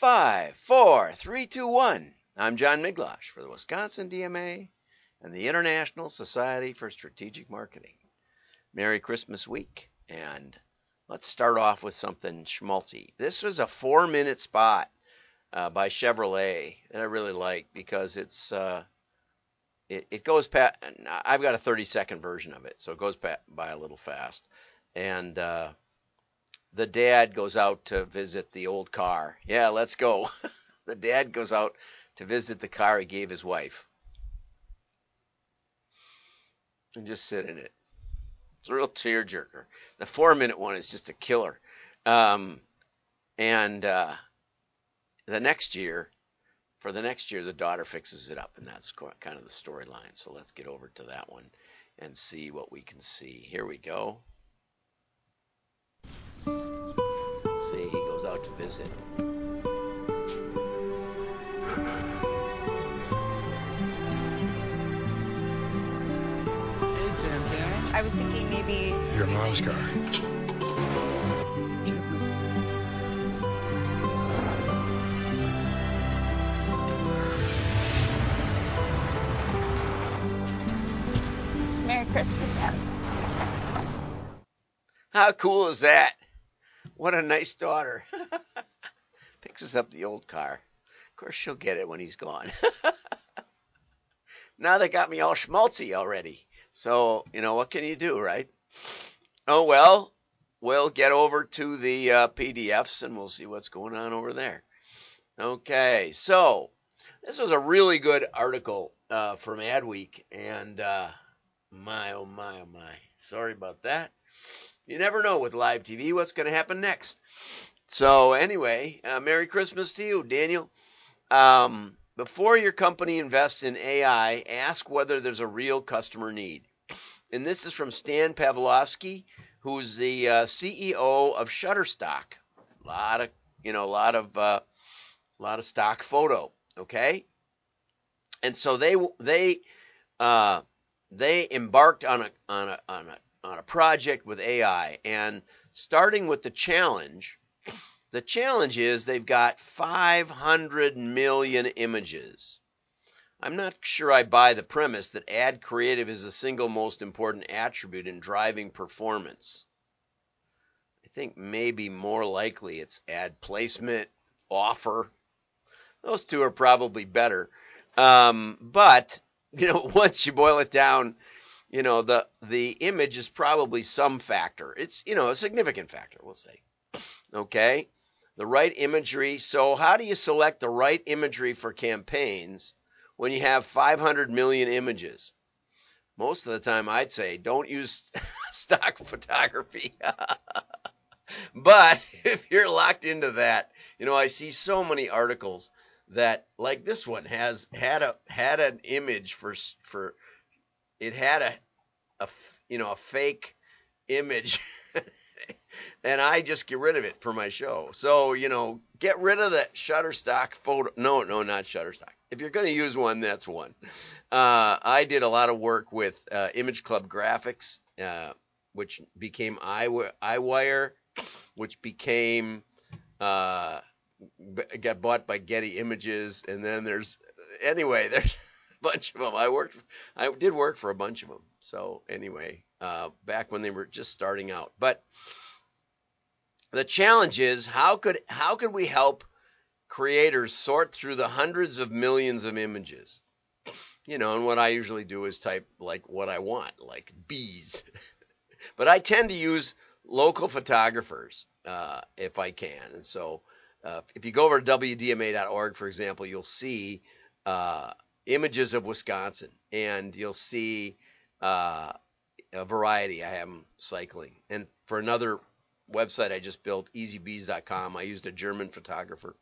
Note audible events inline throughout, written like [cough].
Five, four, three, two, one. I'm John Miglautsch for the Wisconsin DMA and the International Society for Strategic Marketing. Merry Christmas week, and let's start off with something schmaltzy. This was a four minute spot uh, by Chevrolet that I really like because it's uh, it, it goes past. I've got a 30 second version of it, so it goes by a little fast, and uh, the dad goes out to visit the old car. Yeah, let's go. [laughs] the dad goes out to visit the car he gave his wife. And just sit in it. It's a real tearjerker. The four minute one is just a killer. Um, and uh, the next year, for the next year, the daughter fixes it up, and that's kind of the storyline. So let's get over to that one and see what we can see. Here we go. See, he goes out to visit. Hey, Tim Tam. I was thinking maybe Your mom's car. Merry Christmas, Em. How cool is that? What a nice daughter. [laughs] Us up the old car. Of course, she'll get it when he's gone. [laughs] now they got me all schmaltzy already. So, you know, what can you do, right? Oh, well, we'll get over to the uh, PDFs and we'll see what's going on over there. Okay, so this was a really good article uh, from Adweek, and uh, my, oh my, oh my. Sorry about that you never know with live TV what's going to happen next. So anyway, uh, Merry Christmas to you, Daniel. Um, before your company invests in AI, ask whether there's a real customer need. And this is from Stan Pavlovsky, who's the uh, CEO of Shutterstock. A lot of, you know, a lot of, uh, a lot of stock photo. Okay, and so they they uh, they embarked on a on a on a on a project with AI and starting with the challenge. The challenge is they've got 500 million images. I'm not sure I buy the premise that ad creative is the single most important attribute in driving performance. I think maybe more likely it's ad placement, offer. Those two are probably better. Um, but, [laughs] you know, once you boil it down, you know the the image is probably some factor it's you know a significant factor we'll say okay? The right imagery. So how do you select the right imagery for campaigns when you have 500 million images? Most of the time i'd say don't use [laughs] stock photography. [laughs] But if you're locked into that you know i see so many articles that like this one has had a had an image for for it had a, a you know a fake image [laughs] and I just get rid of it for my show. So, you know, get rid of that Shutterstock photo. No, no, not Shutterstock. If you're going to use one, that's one. Uh, I did a lot of work with uh, Image Club Graphics, uh, which became EyeWire, which became uh, got bought by Getty Images, and then there's anyway [laughs] there's a bunch of them. I worked, I did work for a bunch of them. So anyway, uh, back when they were just starting out. But the challenge is how could how could we help creators sort through the hundreds of millions of images? You know, and what I usually do is type like what I want, like bees. [laughs] but I tend to use local photographers uh, if I can, and so. Uh, if you go over to WDMA.org, for example, you'll see uh, images of Wisconsin, and you'll see uh, a variety. I am cycling, and for another website I just built, EasyBees.com, I used a German photographer,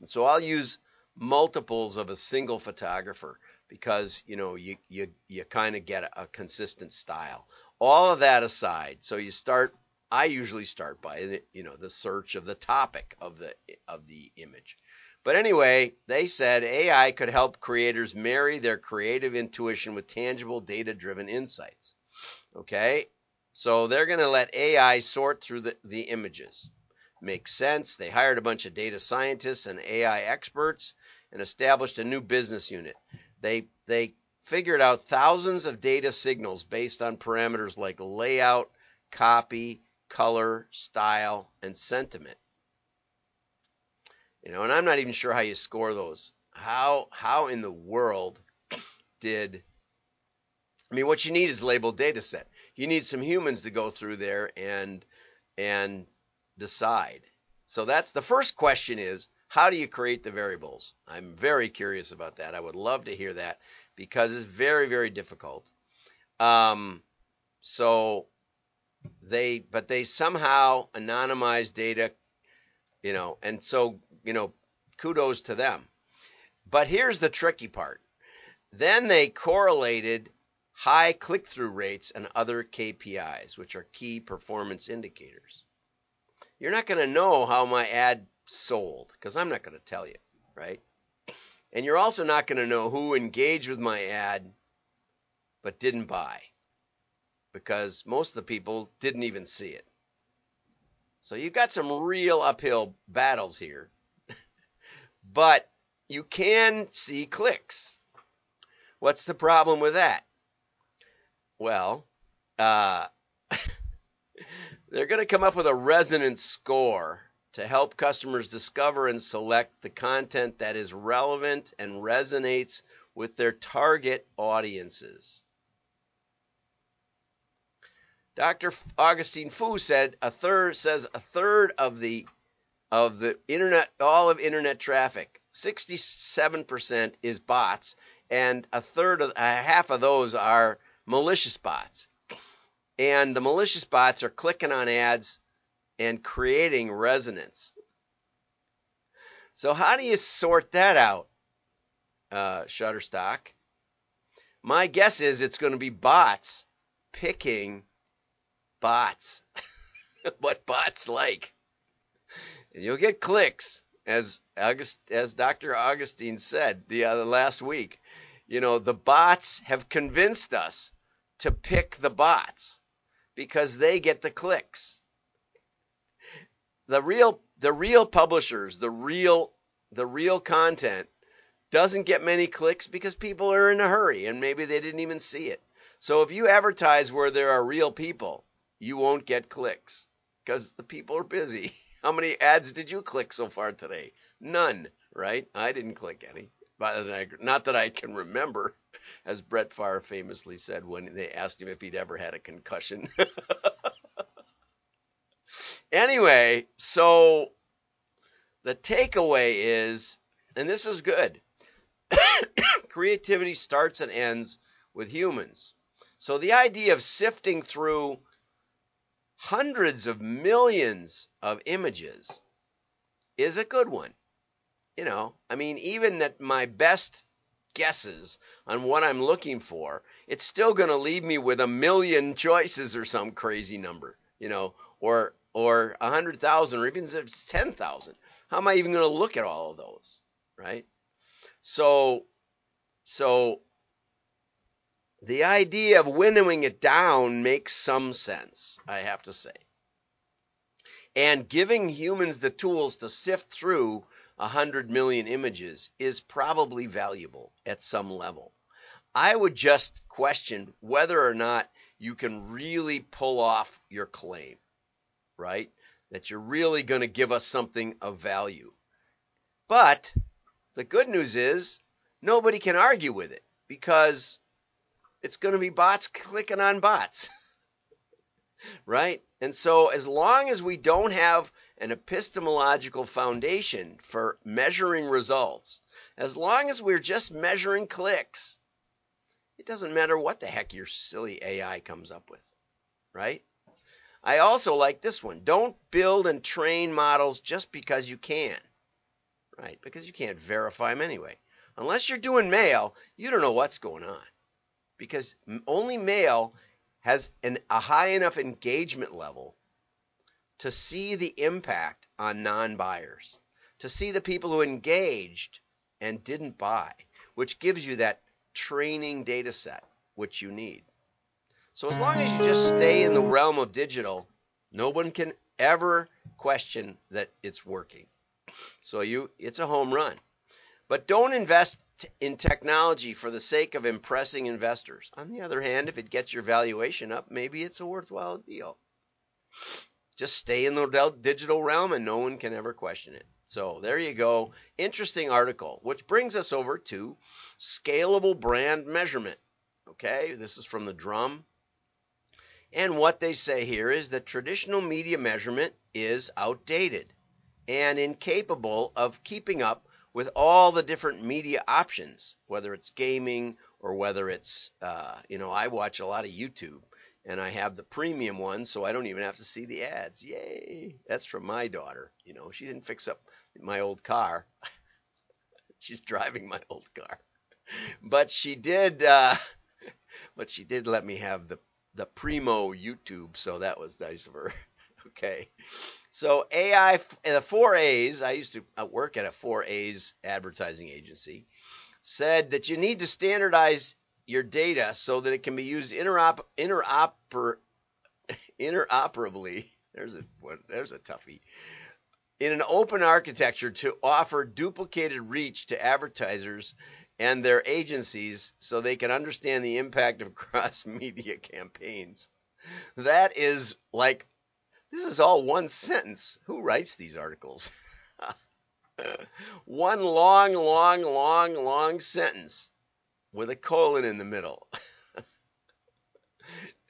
and so I'll use multiples of a single photographer because you know you you you kind of get a, a consistent style. All of that aside, so you start. I usually start by you know the search of the topic of the of the image. But anyway, they said AI could help creators marry their creative intuition with tangible data driven insights. Okay? So they're going to let AI sort through the, the images. makes sense. They hired a bunch of data scientists and AI experts and established a new business unit. They they figured out thousands of data signals based on parameters like layout, copy, color, style, and sentiment. You know, and I'm not even sure how you score those. How how in the world did I mean what you need is labeled data set. You need some humans to go through there and and decide. So that's the first question is how do you create the variables? I'm very curious about that. I would love to hear that because it's very, very difficult. Um, so they, but they somehow anonymize data, you know, and so, you know, kudos to them. But here's the tricky part. Then they correlated high click through rates and other KPIs, which are key performance indicators. You're not going to know how my ad sold because I'm not going to tell you, right? And you're also not going to know who engaged with my ad but didn't buy because most of the people didn't even see it. So you've got some real uphill battles here. [laughs] but you can see clicks. What's the problem with that? Well, uh, [laughs] they're going to come up with a resonance score to help customers discover and select the content that is relevant and resonates with their target audiences. Dr. Augustine Fou said a third says a third of the of the internet all of internet traffic, 67% is bots and a third of a half of those are malicious bots. And the malicious bots are clicking on ads and creating resonance. So how do you sort that out, uh, Shutterstock? My guess is it's going to be bots picking bots. [laughs] what bots like. And you'll get clicks, as August, as Dr. Augustine said the, uh, last week. You know, the bots have convinced us to pick the bots because they get the clicks the real the real publishers, the real the real content doesn't get many clicks because people are in a hurry and maybe they didn't even see it. So if you advertise where there are real people, you won't get clicks because the people are busy. [laughs] How many ads did you click so far today? None, right? I didn't click any. Not that I can remember, as Brett Favre famously said when they asked him if he'd ever had a concussion. [laughs] Anyway, so the takeaway is, and this is good [coughs] creativity starts and ends with humans. So the idea of sifting through hundreds of millions of images is a good one. You know, I mean, even that my best guesses on what I'm looking for, it's still going to leave me with a million choices or some crazy number, you know, or or a hundred thousand or even if it's ten thousand. How am I even going to look at all of those, right? So, so the idea of winnowing it down makes some sense, I have to say. And giving humans the tools to sift through a hundred million images is probably valuable at some level. I would just question whether or not you can really pull off your claim right? That you're really going to give us something of value. But the good news is nobody can argue with it because it's going to be bots clicking on bots. [laughs] right? And so as long as we don't have an epistemological foundation for measuring results, as long as we're just measuring clicks, it doesn't matter what the heck your silly AI comes up with, right? I also like this one. Don't build and train models just because you can. Right? Because you can't verify them anyway. Unless you're doing mail, you don't know what's going on. Because only mail has an, a high enough engagement level to see the impact on non buyers, to see the people who engaged and didn't buy, which gives you that training data set which you need. So as long as you just stay in the realm of digital, no one can ever question that it's working. So you it's a home run. But don't invest in technology for the sake of impressing investors. On the other hand, if it gets your valuation up, maybe it's a worthwhile deal. Just stay in the digital realm and no one can ever question it. So there you go. Interesting article, which brings us over to scalable brand measurement. Okay, this is from the drum. And what they say here is that traditional media measurement is outdated and incapable of keeping up with all the different media options, whether it's gaming or whether it's, uh, you know, I watch a lot of YouTube and I have the premium one, so I don't even have to see the ads. Yay! That's from my daughter. You know, she didn't fix up my old car. [laughs] She's driving my old car, but she did. Uh, [laughs] but she did let me have the the primo YouTube, so that was nice of her. [laughs] okay. So AI, the four A's, I used to uh, work at a four A's advertising agency, said that you need to standardize your data so that it can be used interop, interoper, interoperably. There's a there's a toughie. In an open architecture to offer duplicated reach to advertisers and their agencies so they can understand the impact of [laughs] cross media campaigns. That is like, this is all one sentence. Who writes these articles? [laughs] one long, long, long, long sentence with a colon in the middle. [laughs]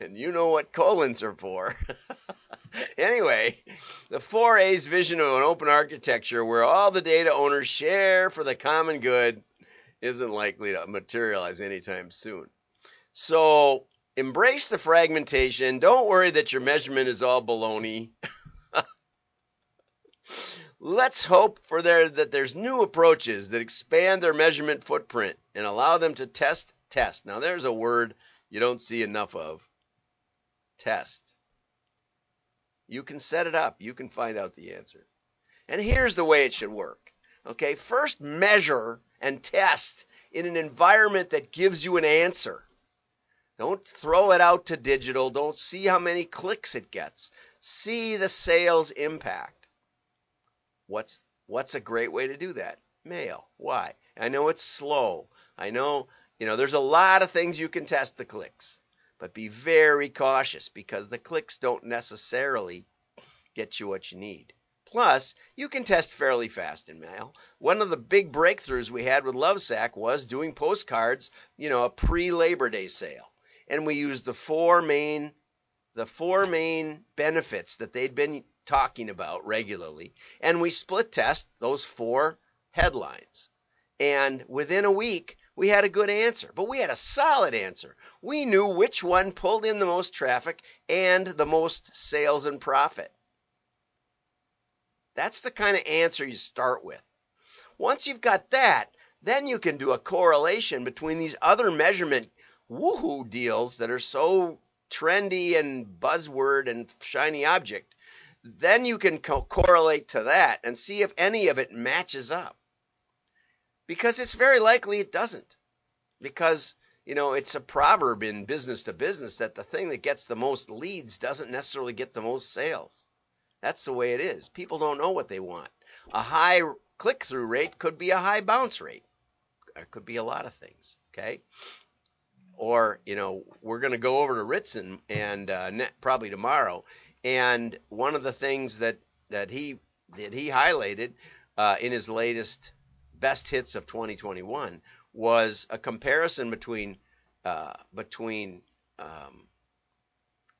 and you know what colons are for. [laughs] anyway, the 4A's vision of an open architecture where all the data owners share for the common good isn't likely to materialize anytime soon. So embrace the fragmentation. Don't worry that your measurement is all baloney. [laughs] Let's hope for there that there's new approaches that expand their measurement footprint and allow them to test test. Now there's a word you don't see enough of. Test. You can set it up. You can find out the answer. And here's the way it should work. Okay, first measure and test in an environment that gives you an answer. Don't throw it out to digital. Don't see how many clicks it gets. See the sales impact. What's what's a great way to do that? Mail. Why? I know it's slow. I know, you know, there's a lot of things you can test the clicks. But be very cautious because the clicks don't necessarily get you what you need. Plus, you can test fairly fast in mail. One of the big breakthroughs we had with Lovesac was doing postcards, you know, a pre-Labor Day sale. And we used the four main the four main benefits that they'd been talking about regularly, and we split test those four headlines. And within a week, we had a good answer, but we had a solid answer. We knew which one pulled in the most traffic and the most sales and profit. That's the kind of answer you start with. Once you've got that, then you can do a correlation between these other measurement woohoo deals that are so trendy and buzzword and shiny object. Then you can co- correlate to that and see if any of it matches up. Because it's very likely it doesn't. Because, you know, it's a proverb in business to business that the thing that gets the most leads doesn't necessarily get the most sales. That's the way it is. People don't know what they want. A high click through rate could be a high bounce rate. It could be a lot of things. Okay. Or, you know, we're going to go over to Ritson and uh, probably tomorrow. And one of the things that, that he that he highlighted uh, in his latest best hits of 2021 was a comparison between uh, between um,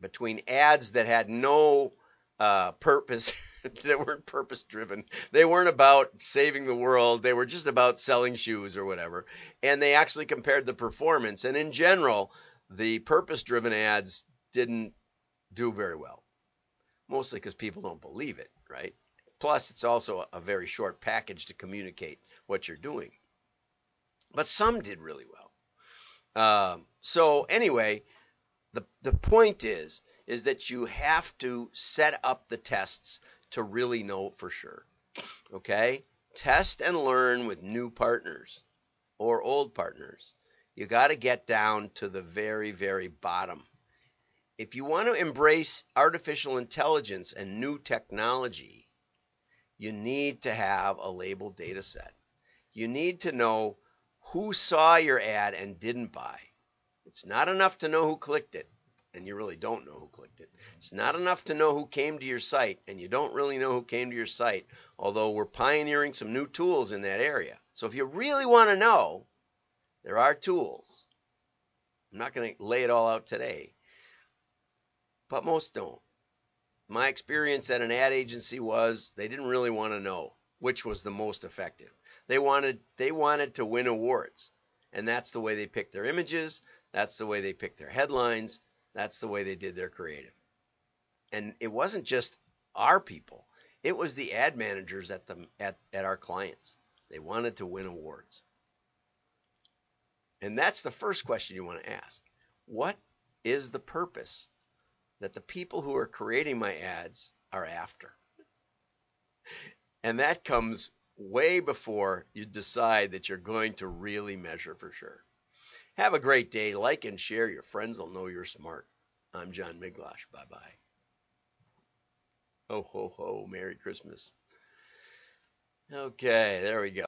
between ads that had no uh, purpose. [laughs] they weren't purpose driven. They weren't about saving the world. They were just about selling shoes or whatever. And they actually compared the performance. And in general, the purpose driven ads didn't do very well. Mostly because people don't believe it, right? Plus, it's also a very short package to communicate what you're doing. But some did really well. Um, so anyway, the the point is is that you have to set up the tests to really know for sure. Okay? Test and learn with new partners or old partners. You got to get down to the very, very bottom. If you want to embrace artificial intelligence and new technology, you need to have a labeled data set. You need to know who saw your ad and didn't buy. It's not enough to know who clicked it, and you really don't know who clicked it. It's not enough to know who came to your site, and you don't really know who came to your site, although we're pioneering some new tools in that area. So if you really want to know, there are tools. I'm not going to lay it all out today, but most don't. My experience at an ad agency was they didn't really want to know which was the most effective. They wanted they wanted to win awards. And that's the way they picked their images, that's the way they picked their headlines, that's the way they did their creative. And it wasn't just our people. It was the ad managers at the at, at our clients. They wanted to win awards. And that's the first question you want to ask. What is the purpose that the people who are creating my ads are after? And that comes way before you decide that you're going to really measure for sure. Have a great day. Like and share. Your friends will know you're smart. I'm John Miglautsch. Bye bye. Ho, ho, ho. Merry Christmas. Okay, there we go.